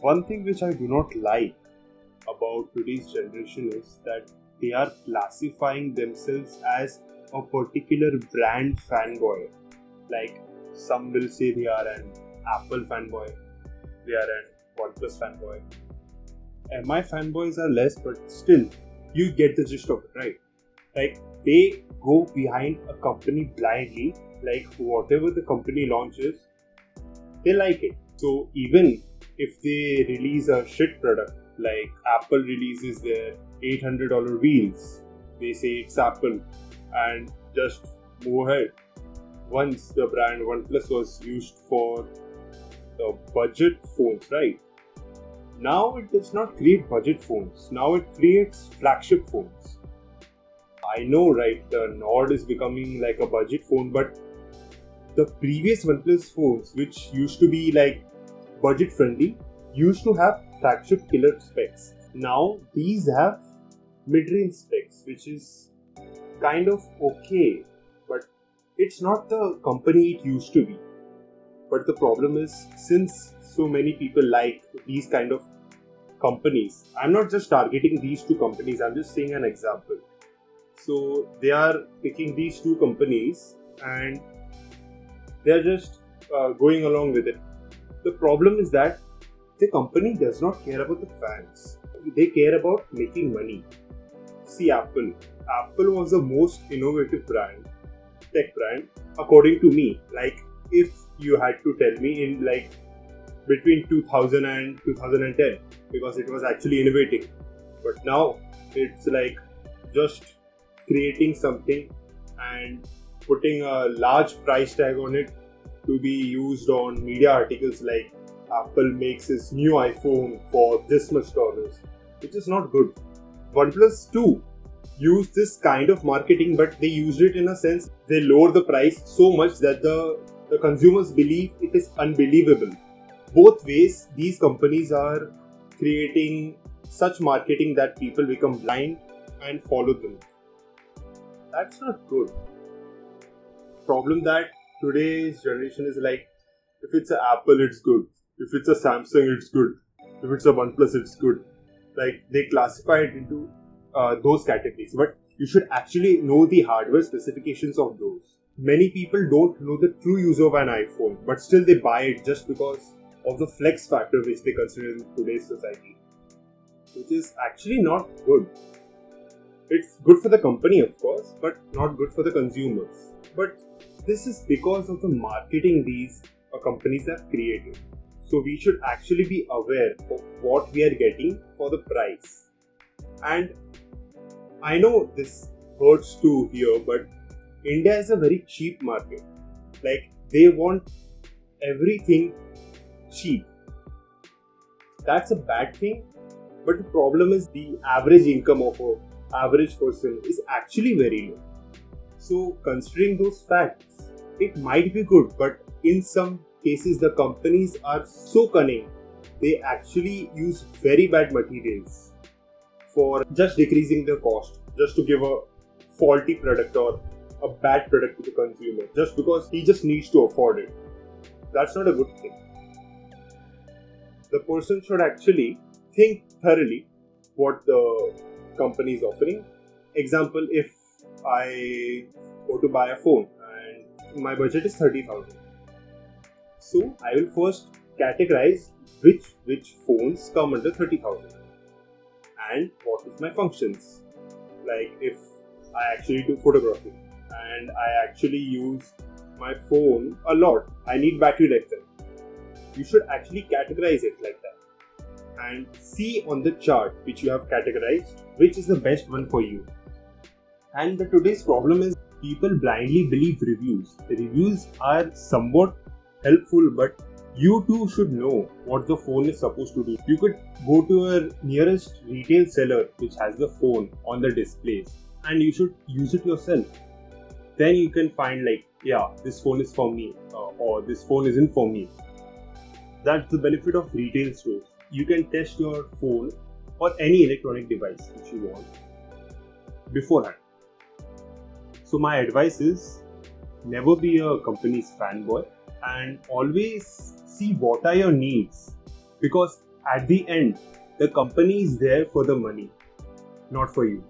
One thing which I do not like about today's generation is that they are classifying themselves as a particular brand fanboy. Like some will say they are an Apple fanboy, they are an OnePlus fanboy. MI fanboys are less, but still, you get the gist of it, right? Like they go behind a company blindly, like whatever the company launches, they like it. So even if they release a shit product, like Apple releases their $800 wheels, they say it's Apple, and just move ahead. Once the brand OnePlus was used for the budget phones, right? Now it does not create budget phones. Now it creates flagship phones. I know, right? The Nord is becoming like a budget phone, but the previous OnePlus phones, which used to be like budget friendly, used to have flagship killer specs. Now these have mid range specs, which is kind of okay, but it's not the company it used to be. But the problem is, since so many people like these kind of companies, I'm not just targeting these two companies, I'm just saying an example. So they are picking these two companies and they're just uh, going along with it. The problem is that the company does not care about the fans, they care about making money. See, Apple. Apple was the most innovative brand, tech brand, according to me. Like, if you had to tell me in like between 2000 and 2010 because it was actually innovating but now it's like just creating something and putting a large price tag on it to be used on media articles like apple makes its new iphone for this much dollars which is not good oneplus 2 used this kind of marketing but they used it in a sense they lower the price so much that the the consumers believe it is unbelievable. Both ways, these companies are creating such marketing that people become blind and follow them. That's not good. Problem that today's generation is like if it's an Apple, it's good. If it's a Samsung, it's good. If it's a OnePlus, it's good. Like they classify it into uh, those categories, but you should actually know the hardware specifications of those many people don't know the true use of an iPhone, but still they buy it just because of the flex factor which they consider in today's society, which is actually not good. It's good for the company, of course, but not good for the consumers. But this is because of the marketing these uh, companies have created. So we should actually be aware of what we are getting for the price. And I know this hurts to hear, but India is a very cheap market. Like they want everything cheap. That's a bad thing. But the problem is the average income of a average person is actually very low. So considering those facts, it might be good, but in some cases the companies are so cunning they actually use very bad materials for just decreasing the cost just to give a faulty product or a bad product to the consumer just because he just needs to afford it. That's not a good thing. The person should actually think thoroughly what the company is offering. Example, if I go to buy a phone my budget is 30,000. So I will first categorize which which phones come under 30,000 and what is my functions. Like if I actually do photography and I actually use my phone a lot. I need battery life then. You should actually categorize it like that and see on the chart which you have categorized which is the best one for you. And the today's problem is people blindly believe reviews. Reviews are somewhat helpful, but you too should know what the phone is supposed to do. You could go to your nearest retail seller which has the phone on the displays and you should use it yourself then you can find like yeah this phone is for me uh, or this phone isn't for me that's the benefit of retail stores you can test your phone or any electronic device which you want beforehand so my advice is never be a company's fanboy and always see what are your needs because at the end, the company is there for the money, not for you.